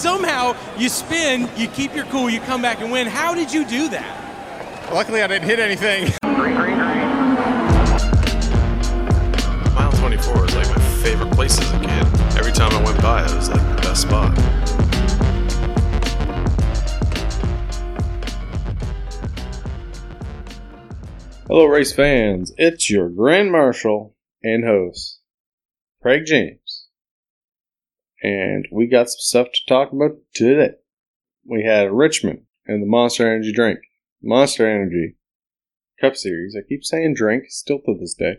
somehow you spin, you keep your cool, you come back and win. How did you do that? Luckily, I didn't hit anything. Mile 24 was like my favorite place as a kid. Every time I went by, it was like the best spot. Hello, race fans. It's your Grand Marshal and host, Craig James. And we got some stuff to talk about today. We had Richmond and the Monster Energy drink. Monster Energy Cup Series. I keep saying drink, still to this day.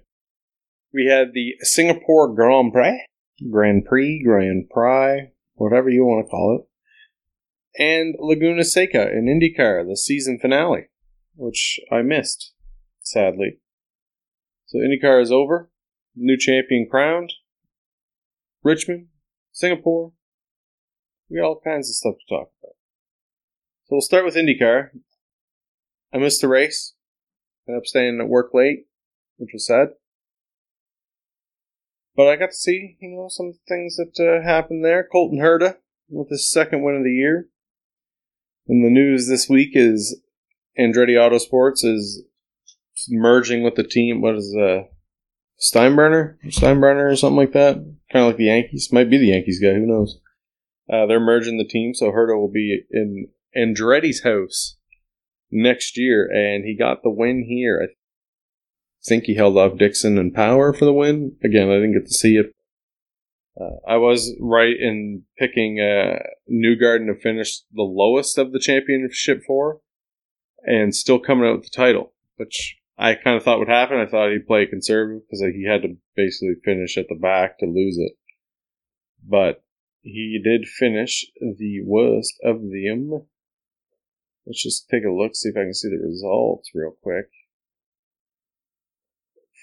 We had the Singapore Grand Prix, Grand Prix, Grand Prix, whatever you want to call it. And Laguna Seca in IndyCar, the season finale, which I missed sadly. So IndyCar is over. New champion crowned. Richmond, Singapore. We got all kinds of stuff to talk about. So we'll start with IndyCar. I missed the race. Ended up staying at work late, which was sad. But I got to see, you know, some things that uh, happened there. Colton Herta with his second win of the year. And the news this week is Andretti Autosports is merging with the team. What is uh Steinbrenner, Steinbrenner, or something like that? Kind of like the Yankees. Might be the Yankees guy. Who knows? Uh, they're merging the team, so Herta will be in Andretti's house next year, and he got the win here. I think he held off Dixon and Power for the win. Again, I didn't get to see it. Uh, I was right in picking uh, Newgarden to finish the lowest of the championship four, and still coming out with the title, which I kind of thought would happen. I thought he'd play conservative because he had to basically finish at the back to lose it. But he did finish the worst of them. Let's just take a look, see if I can see the results real quick.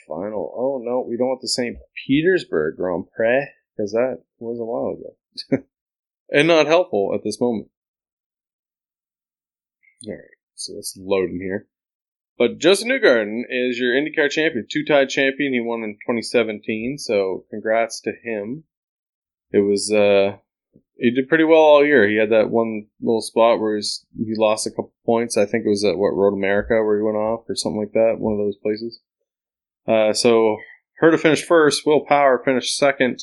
Final. Oh no, we don't want the St. Petersburg Grand Prix because that was a while ago, and not helpful at this moment. All right, so let's load in here. But Josef Newgarden is your IndyCar champion, two-time champion. He won in 2017, so congrats to him. It was uh, he did pretty well all year. He had that one little spot where he's, he lost a couple points. I think it was at what Road America where he went off or something like that. One of those places. Uh, so Herta finished first. Will Power finished second.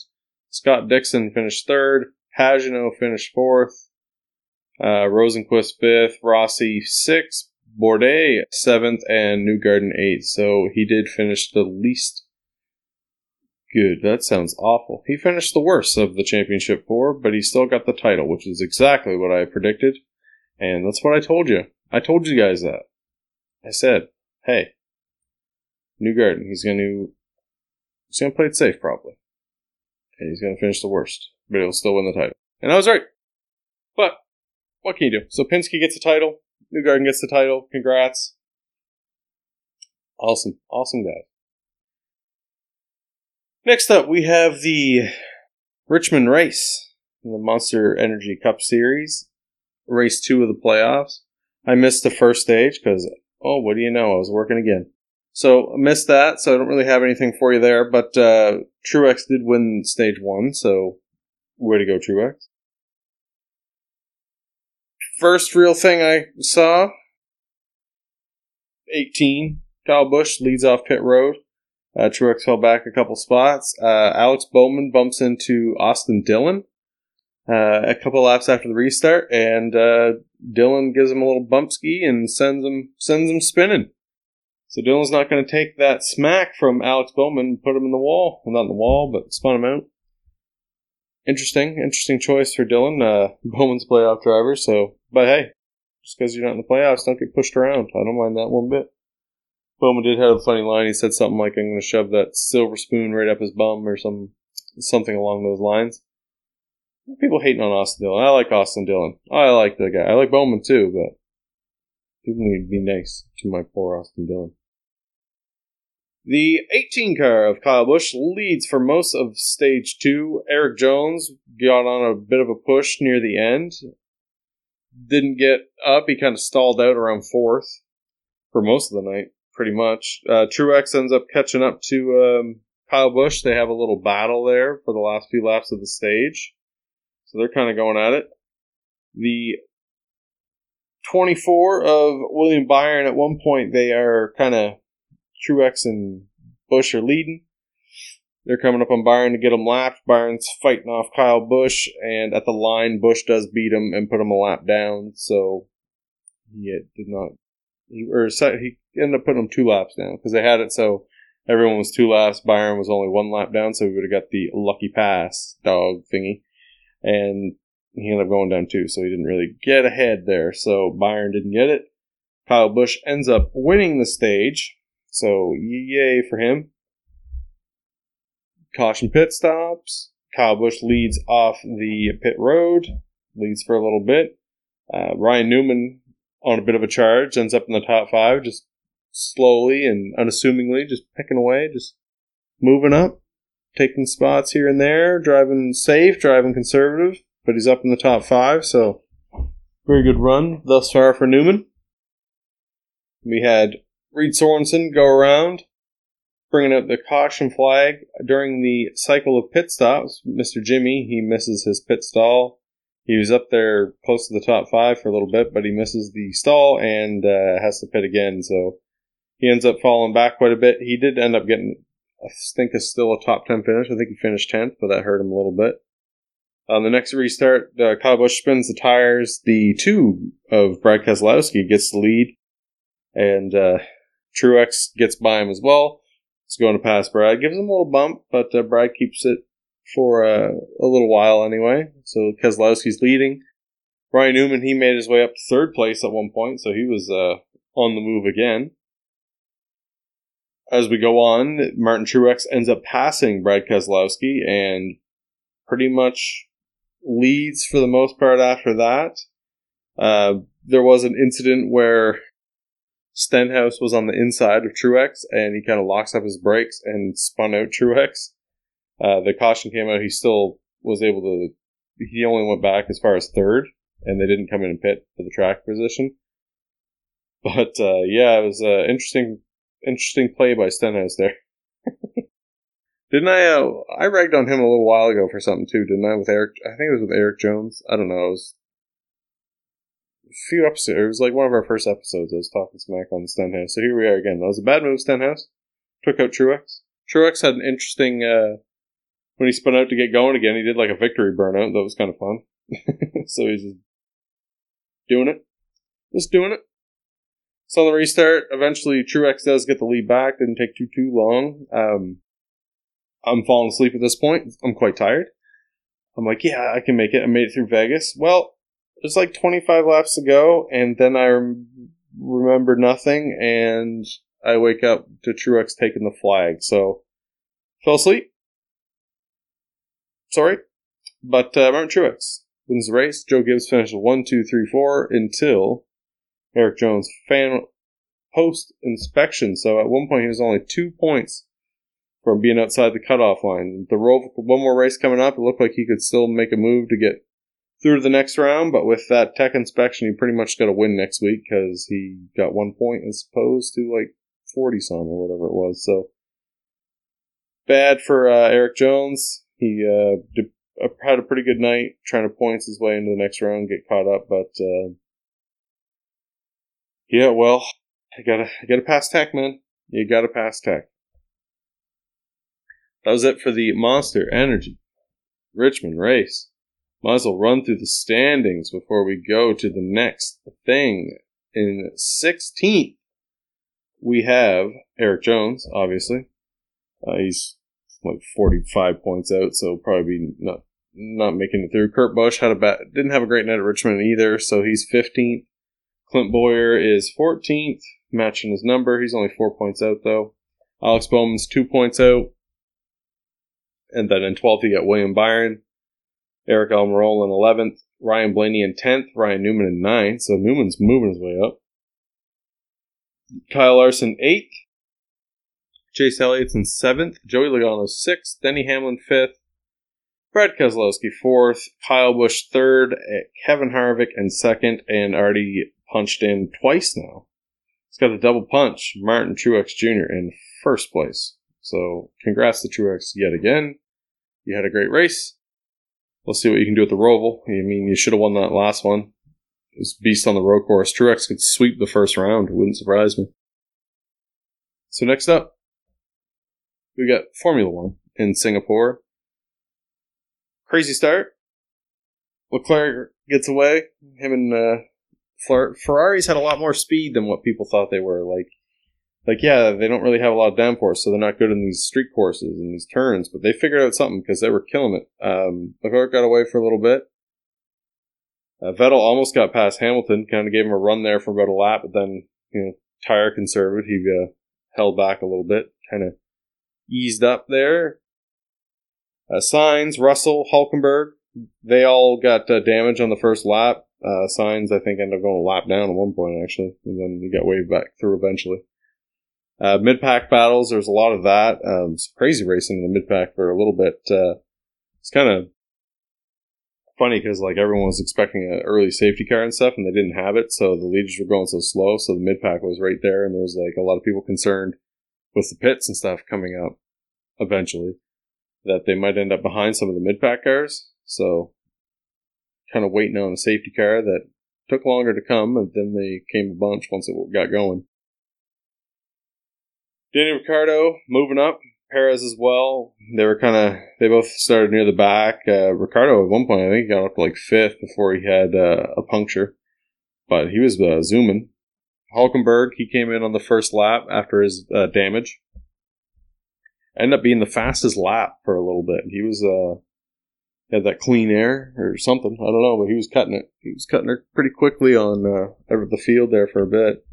Scott Dixon finished third. Pagenaud finished fourth. Uh, Rosenqvist fifth. Rossi sixth. Bourdais seventh and Newgarden eighth. So he did finish the least good. That sounds awful. He finished the worst of the championship four, but he still got the title, which is exactly what I predicted. And that's what I told you. I told you guys that. I said, hey, Newgarden, he's gonna he's gonna play it safe probably. And he's gonna finish the worst. But he'll still win the title. And I was right. But what can you do? So Penske gets the title. Newgarden gets the title. Congrats. Awesome. Awesome guy. Next up, we have the Richmond race, in the Monster Energy Cup Series, race two of the playoffs. I missed the first stage because, oh, what do you know? I was working again. So I missed that, so I don't really have anything for you there, but uh, Truex did win stage one, so way to go, Truex. First real thing I saw 18. Kyle Busch leads off pit road. Uh, Truex fell back a couple spots. Uh, Alex Bowman bumps into Austin Dillon uh, a couple laps after the restart, and uh, Dillon gives him a little bump ski and sends him sends him spinning. So Dillon's not going to take that smack from Alex Bowman and put him in the wall. Well, not in the wall, but spun him out. Interesting, interesting choice for Dillon. Uh, Bowman's playoff driver, so but hey, just because you're not in the playoffs, don't get pushed around. I don't mind that one bit. Bowman did have a funny line. He said something like, "I'm going to shove that silver spoon right up his bum" or some something along those lines. People hating on Austin Dillon. I like Austin Dillon. I like the guy. I like Bowman too, but people need to be nice to my poor Austin Dillon. The 18 car of Kyle Busch leads for most of stage two. Erik Jones got on a bit of a push near the end. Didn't get up. He kind of stalled out around fourth for most of the night, pretty much. Uh, Truex ends up catching up to um, Kyle Busch. They have a little battle there for the last few laps of the stage. So they're kind of going at it. The 24 of William Byron. At one point, they are kind of Truex and Busch are leading. They're coming up on Byron to get him lapped. Byron's fighting off Kyle Busch, and at the line, Busch does beat him and put him a lap down. So he did not. He, or he ended up putting him two laps down because they had it so everyone was two laps. Byron was only one lap down, so he would have got the lucky pass dog thingy. And he ended up going down two, so he didn't really get ahead there. So Byron didn't get it. Kyle Busch ends up winning the stage, so yay for him. Caution pit stops. Kyle Busch leads off the pit road, leads for a little bit. Uh, Ryan Newman on a bit of a charge ends up in the top five, just slowly and unassumingly, just picking away, just moving up, taking spots here and there, driving safe, driving conservative but he's up in the top five, so very good run thus far for Newman. We had Reed Sorenson go around, bringing up the caution flag during the cycle of pit stops. Mr. Jimmy, he misses his pit stall. He was up there close to the top five for a little bit, but he misses the stall and uh, has to pit again, so he ends up falling back quite a bit. He did end up getting, I think, is still a top 10 finish. I think he finished 10th, but that hurt him a little bit. On the next restart, uh, Kyle Busch spins the tires. The two of Brad Keselowski gets the lead, and uh, Truex gets by him as well. It's going to pass Brad. Gives him a little bump, but uh, Brad keeps it for uh, a little while anyway. So Keselowski's leading. Brian Newman, he made his way up to third place at one point, so he was uh, on the move again. As we go on, Martin Truex ends up passing Brad Keselowski and pretty much leads for the most part after that. Uh, there was an incident where Stenhouse was on the inside of Truex and he kind of locks up his brakes and spun out Truex. Uh, the caution came out. He still was able to. He only went back as far as third, and they didn't come in and pit for the track position. But uh, yeah, it was an interesting, interesting play by Stenhouse there. Didn't I? Uh, I ragged on him a little while ago for something too, didn't I? With Erik, I think it was with Erik Jones. I don't know. It was few episodes. It was like one of our first episodes. I was talking smack on Stenhouse. So here we are again. That was a bad move, Stenhouse. Took out Truex. Truex had an interesting uh, when he spun out to get going again. He did like a victory burnout. That was kind of fun. so he's just doing it, just doing it. So on the restart, eventually Truex does get the lead back. Didn't take too too long. Um, I'm falling asleep at this point. I'm quite tired. I'm like, yeah, I can make it. I made it through Vegas. Well, there's like 25 laps to go, and then I rem- remember nothing, and I wake up to Truex taking the flag. So, fell asleep. Sorry. But uh, Martin Truex wins the race. Joe Gibbs finished 1, 2, 3, 4 until Erik Jones fan post inspection. So at one point he was only two points from being outside the cutoff line. The one more race coming up, it looked like he could still make a move to get through the next round, but with that tech inspection, he pretty much got to win next week because he got one point as opposed to like 40 some or whatever it was. So bad for uh, Erik Jones. He uh, uh, had a pretty good night trying to points his way into the next round, get caught up, but uh, yeah, well, I gotta, I gotta pass tech, man. You gotta pass tech. That was it for the Monster Energy Richmond race. Might as well run through the standings before we go to the next thing. In 16th, we have Erik Jones, obviously. Uh, he's like 45 points out, so probably not not making it through. Kurt Busch had a bad, didn't have a great night at Richmond either, so he's 15th. Clint Bowyer is 14th, matching his number. He's only four points out though. Alex Bowman's two points out. And then in 12th, you got William Byron, Aric Almirola in 11th, Ryan Blaney in 10th, Ryan Newman in 9th. So Newman's moving his way up. Kyle Larson 8th, Chase Elliott's in 7th, Joey Logano 6th, Denny Hamlin 5th, Brad Keselowski 4th, Kyle Busch 3rd, eh, Kevin Harvick in 2nd, and already punched in twice now. He's got a double punch, Martin Truex Jr. in first place. So congrats to Truex yet again. You had a great race. Let's see what you can do with the Roval. I mean, you should have won that last one. It was beast on the road course. Truex could sweep the first round. It wouldn't surprise me. So next up, we got Formula One in Singapore. Crazy start. Leclerc gets away. Him and uh, Ferraris had a lot more speed than what people thought they were. Like, like yeah, they don't really have a lot of downforce, so they're not good in these street courses and these turns. But they figured out something because they were killing it. Um, Leclerc got away for a little bit. Uh, Vettel almost got past Hamilton, kind of gave him a run there for about a lap, but then you know tire conservative, he uh, held back a little bit, kind of eased up there. Uh, Sainz, Russell, Hulkenberg, they all got uh, damage on the first lap. Uh, Sainz, I think, ended up going a lap down at one point, actually, and then he got waved back through eventually. Uh, mid pack battles, there's a lot of that. Um, crazy racing in the mid pack for a little bit. Uh, it's kind of funny because like everyone was expecting an early safety car and stuff, and they didn't have it, so the leaders were going so slow. So the mid pack was right there, and there was like a lot of people concerned with the pits and stuff coming up eventually that they might end up behind some of the mid pack cars. So kind of waiting on a safety car that took longer to come, and then they came a bunch once it got going. Danny Ricciardo moving up, Perez as well. They were kind of they both started near the back. Uh, Ricciardo at one point I think got up to like fifth before he had uh, a puncture, but he was uh, zooming. Hulkenberg he came in on the first lap after his uh, damage. Ended up being the fastest lap for a little bit. He was uh had that clean air or something. I don't know, but he was cutting it. He was cutting it pretty quickly on uh, the field there for a bit.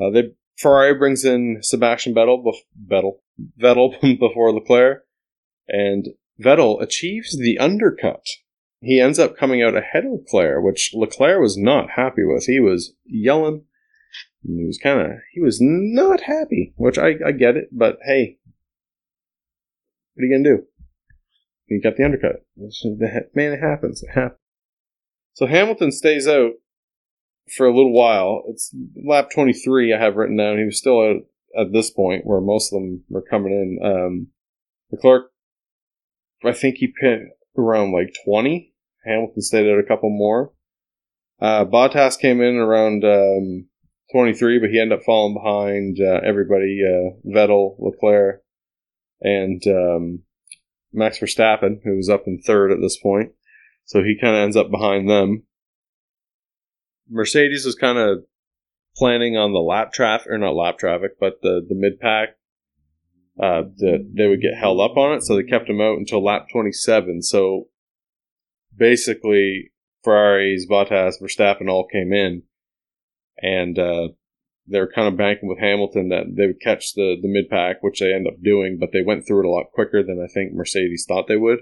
Uh, they Ferrari brings in Sebastian Vettel, Vettel, Vettel before Leclerc, and Vettel achieves the undercut. He ends up coming out ahead of Leclerc, which Leclerc was not happy with. He was yelling. He was kind of he was not happy, which I, I get it, but hey, what are you gonna do? He got the undercut. Man, it happens. It happens. So Hamilton stays out for a little while. It's lap 23 I have written down. He was still out at this point where most of them were coming in. Um, Leclerc, I think he pit around like 20. Hamilton stayed out a couple more. Uh, Bottas came in around um, 23, but he ended up falling behind uh, everybody uh, Vettel, Leclerc, and um, Max Verstappen, who was up in third at this point. So he kind of ends up behind them. Mercedes was kind of planning on the lap traffic, or not lap traffic, but the, the mid pack. Uh, that they would get held up on it, so they kept them out until lap 27. So basically, Ferraris, Bottas, Verstappen all came in, and uh, they were kind of banking with Hamilton that they would catch the, the mid pack, which they end up doing, but they went through it a lot quicker than I think Mercedes thought they would.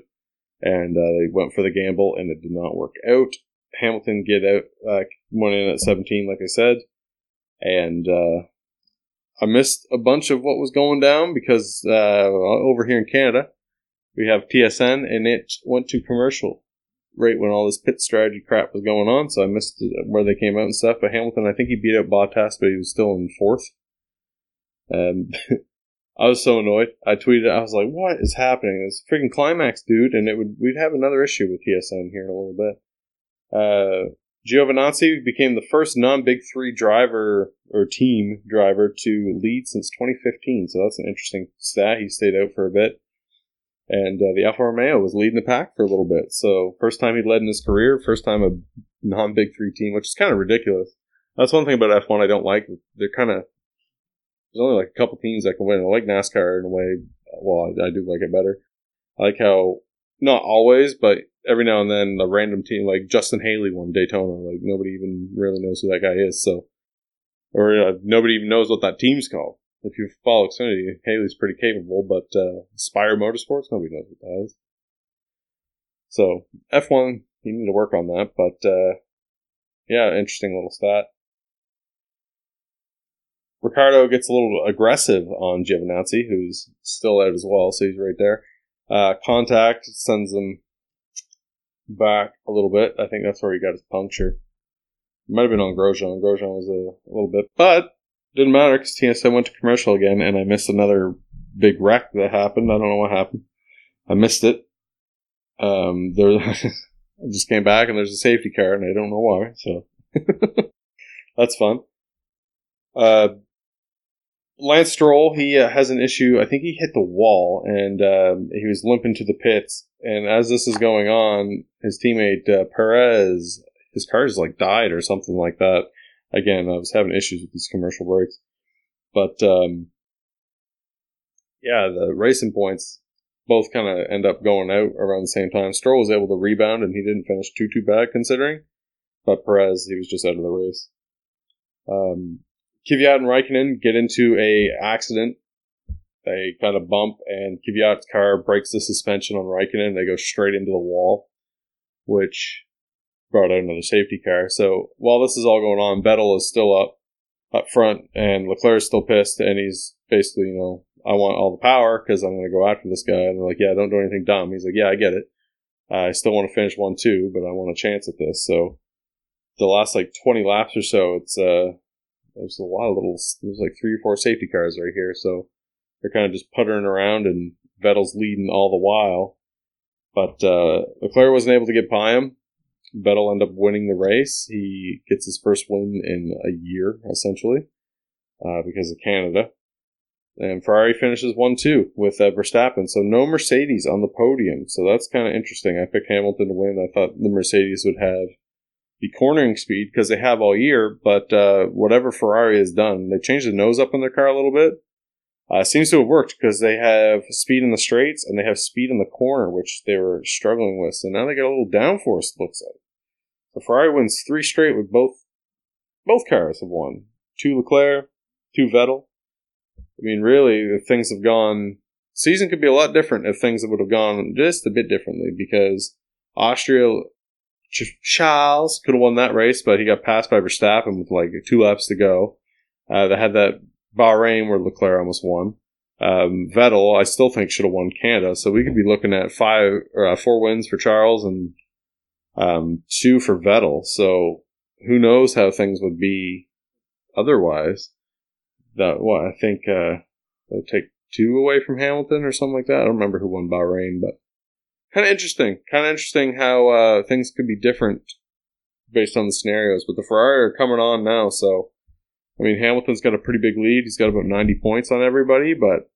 And uh, they went for the gamble, and it did not work out. Hamilton get out, uh, went in at 17, like I said, and uh, I missed a bunch of what was going down because uh, over here in Canada we have TSN, and it went to commercial right when all this pit strategy crap was going on, so I missed where they came out and stuff. But Hamilton, I think he beat out Bottas, but he was still in fourth. And I was so annoyed. I tweeted, I was like, "What is happening? It's freaking climax, dude!" And it would we'd have another issue with TSN here in a little bit. Uh, Giovinazzi became the first non-Big Three driver or team driver to lead since 2015. So that's an interesting stat. He stayed out for a bit, and uh, the Alfa Romeo was leading the pack for a little bit. So first time he led in his career, first time a non-Big Three team, which is kind of ridiculous. That's one thing about F1 I don't like. They're kind of there's only like a couple teams that can win. I like NASCAR in a way. Well, I, I do like it better. I like how not always, but every now and then a random team like Justin Haley won Daytona. Like nobody even really knows who that guy is. So, or uh, nobody even knows what that team's called. If you follow Xfinity, Haley's pretty capable, but uh, Spire Motorsports, nobody knows what that is. So F1, you need to work on that. But uh, yeah, interesting little stat. Ricciardo gets a little aggressive on Giovinazzi, who's still out as well, so he's right there. Uh, contact sends him back a little bit. I think that's where he got his puncture. Might have been on Grosjean. Grosjean was a, a little bit, but didn't matter because TSN went to commercial again, and I missed another big wreck that happened. I don't know what happened. I missed it. Um, there, I just came back and there's a safety car and I don't know why. So that's fun. Uh, Lance Stroll, he uh, has an issue. I think he hit the wall and um, he was limping to the pits. And as this is going on, his teammate uh, Perez, his car's like died or something like that. Again, I was having issues with these commercial breaks, but um, yeah, the racing points both kind of end up going out around the same time. Stroll was able to rebound and he didn't finish too too bad considering, but Perez he was just out of the race. Um, Kvyat and Raikkonen get into a accident. They kind of bump, and Kvyat's car breaks the suspension on Raikkonen. They go straight into the wall, which brought out another safety car. So while this is all going on, Vettel is still up up front, and Leclerc is still pissed, and he's basically, you know, I want all the power because I'm going to go after this guy. And they're like, yeah, don't do anything dumb. He's like, yeah, I get it. I still want to finish one two, but I want a chance at this. So the last like 20 laps or so, it's uh, there's a lot of little, there's like three or four safety cars right here. So they're kind of just puttering around, and Vettel's leading all the while. But uh, Leclerc wasn't able to get by him. Vettel ended up winning the race. He gets his first win in a year, essentially, uh, because of Canada. And Ferrari finishes 1 2 with uh, Verstappen. So no Mercedes on the podium. So that's kind of interesting. I picked Hamilton to win. I thought the Mercedes would have the cornering speed because they have all year, but uh, whatever Ferrari has done, they changed the nose up in their car a little bit. Uh, seems to have worked because they have speed in the straights and they have speed in the corner, which they were struggling with. So now they got a little downforce, looks like. So Ferrari wins three straight with both both cars have won. Two Leclerc, two Vettel. I mean, really, things have gone, season could be a lot different if things would have gone just a bit differently because Austria, Charles could have won that race, but he got passed by Verstappen with like two laps to go. Uh, they had that Bahrain where Leclerc almost won. Um, Vettel, I still think should have won Canada, so we could be looking at five or uh, four wins for Charles and um, two for Vettel. So who knows how things would be otherwise? That what I think uh, take two away from Hamilton or something like that. I don't remember who won Bahrain, but kind of interesting. Kind of interesting how uh, things could be different based on the scenarios. But the Ferrari are coming on now, so I mean Hamilton's got a pretty big lead. He's got about ninety points on everybody, but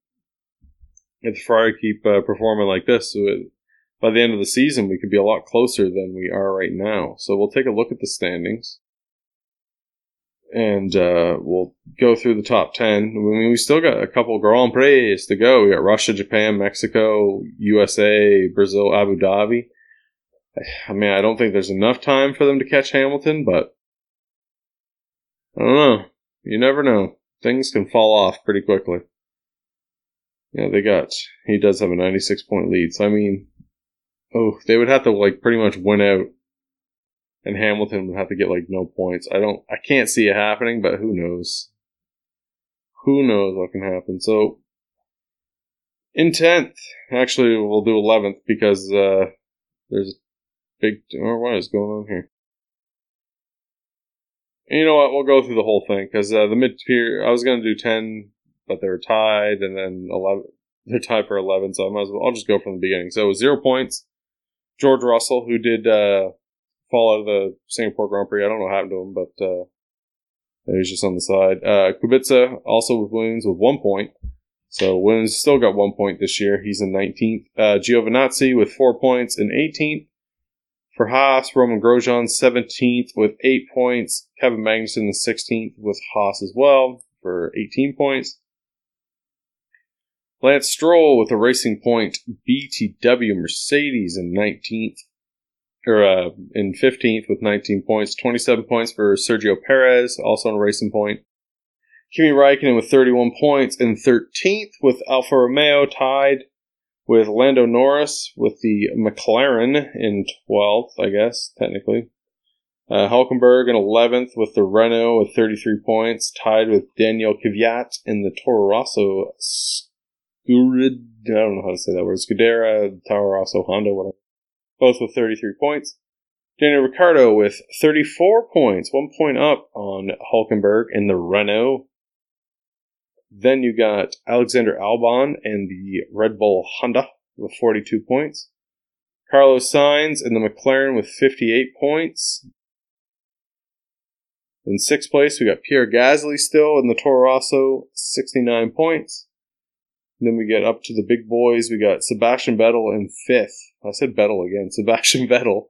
if the Ferrari keep uh, performing like this, it, by the end of the season, we could be a lot closer than we are right now. So we'll take a look at the standings. And uh, we'll go through the top 10. I mean, we still got a couple Grand Prix to go. We got Russia, Japan, Mexico, USA, Brazil, Abu Dhabi. I mean, I don't think there's enough time for them to catch Hamilton, but I don't know. You never know. Things can fall off pretty quickly. Yeah, they got, he does have a 96 point lead. So, I mean, Oh, they would have to like pretty much win out, and Hamilton would have to get like no points. I don't, I can't see it happening, but who knows? Who knows what can happen? So, in tenth, actually, we'll do eleventh because uh, there's a big. Or what is going on here? And you know what? We'll go through the whole thing because uh, the mid tier. I was gonna do ten, but they were tied, and then eleven. They're tied for eleven, so I might as well. I'll just go from the beginning. So zero points. George Russell, who did uh, fall out of the Singapore Grand Prix. I don't know what happened to him, but uh, he was just on the side. Uh, Kubica also with Williams with one point. So Williams still got one point this year. He's in 19th. Uh, Giovinazzi with four points in 18th. For Haas, Romain Grosjean 17th with eight points. Kevin Magnussen in 16th with Haas as well for 18 points. Lance Stroll with a Racing Point BTW Mercedes in 19th, or uh, in 15th with 19 points. 27 points for Sergio Perez, also on a Racing Point. Kimi Raikkonen with 31 points in 13th with Alfa Romeo tied with Lando Norris with the McLaren in 12th, I guess, technically. Uh, Hulkenberg in 11th with the Renault with 33 points, tied with Daniel Kvyat in the Toro Rosso Gurid, I don't know how to say that word. Scuderia, Toro Rosso, Honda, whatever. Both with 33 points. Daniel Ricciardo with 34 points, one point up on Hulkenberg in the Renault. Then you got Alexander Albon and the Red Bull Honda with 42 points. Carlos Sainz in the McLaren with 58 points. In sixth place, we got Pierre Gasly still in the Toro Rosso, 69 points. Then we get up to the big boys. We got Sebastian Vettel in fifth. I said Vettel again. Sebastian Vettel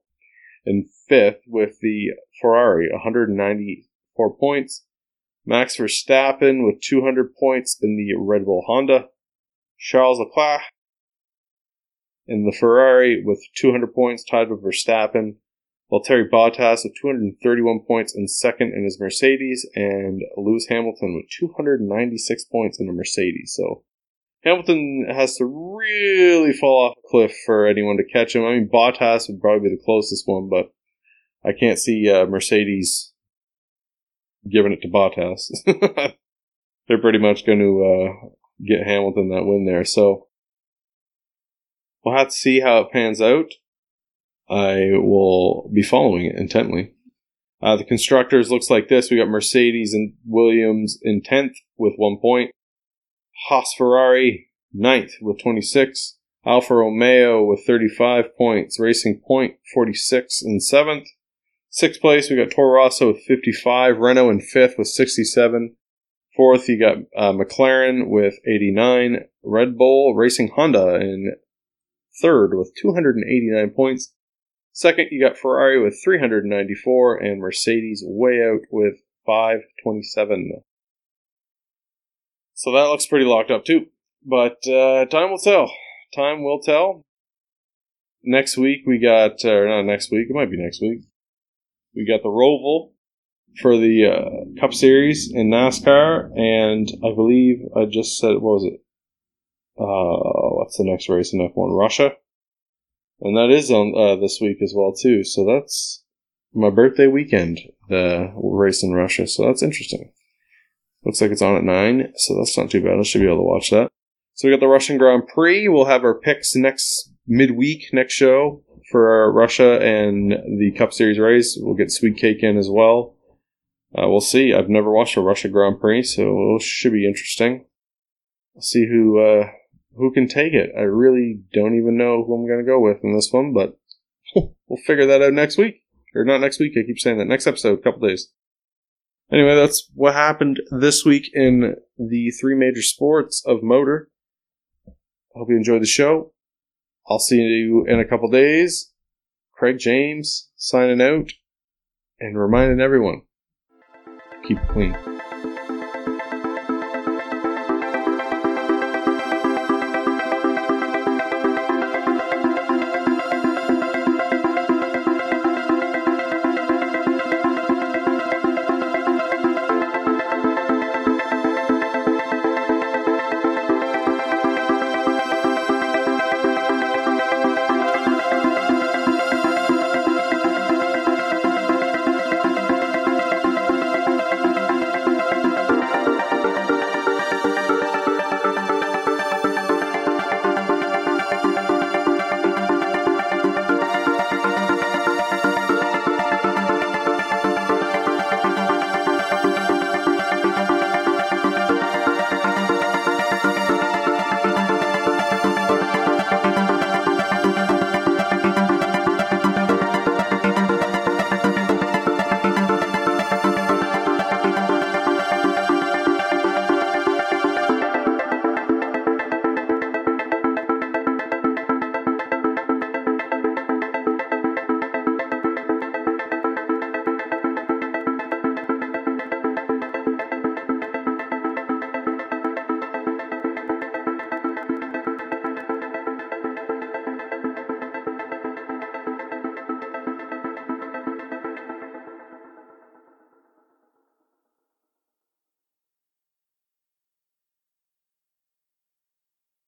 in fifth with the Ferrari, 194 points. Max Verstappen with 200 points in the Red Bull Honda. Charles Leclerc in the Ferrari with 200 points, tied with Verstappen. Valtteri Bottas with 231 points in second in his Mercedes, and Lewis Hamilton with 296 points in the Mercedes. So Hamilton has to really fall off a cliff for anyone to catch him. I mean, Bottas would probably be the closest one, but I can't see uh, Mercedes giving it to Bottas. They're pretty much going to uh, get Hamilton that win there. So we'll have to see how it pans out. I will be following it intently. Uh, the constructors looks like this. We got Mercedes and Williams in 10th with one point. Haas Ferrari, 9th with 26. Alfa Romeo with 35 points. Racing Point, 46 in 7th. Sixth place, we got Toro Rosso with 55. Renault in fifth with 67. Fourth, you got uh, McLaren with 89. Red Bull Racing Honda in third with 289 points. Second, you got Ferrari with 394 and Mercedes way out with 527. So that looks pretty locked up too. But uh, time will tell. Time will tell. Next week we got, or not next week, it might be next week. We got the Roval for the uh, Cup Series in NASCAR, and I believe I just said, what was it? Uh, what's the next race in F1? Russia, and that is on uh, this week as well too. So that's my birthday weekend. The race in Russia, so that's interesting. Looks like it's on at 9, so that's not too bad. I should be able to watch that. So we got the Russian Grand Prix. We'll have our picks next midweek, next show for Russia and the Cup Series race. We'll get Sweet Cake in as well. Uh, we'll see. I've never watched a Russia Grand Prix, so it should be interesting. We'll see who uh, who can take it. I really don't even know who I'm going to go with in this one, but we'll figure that out next week. Or not next week, I keep saying that. Next episode, couple days. Anyway, that's what happened this week in the three major sports of motor. I hope you enjoyed the show. I'll see you in a couple days. Craig James signing out and reminding everyone keep clean.